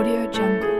Audio Jungle.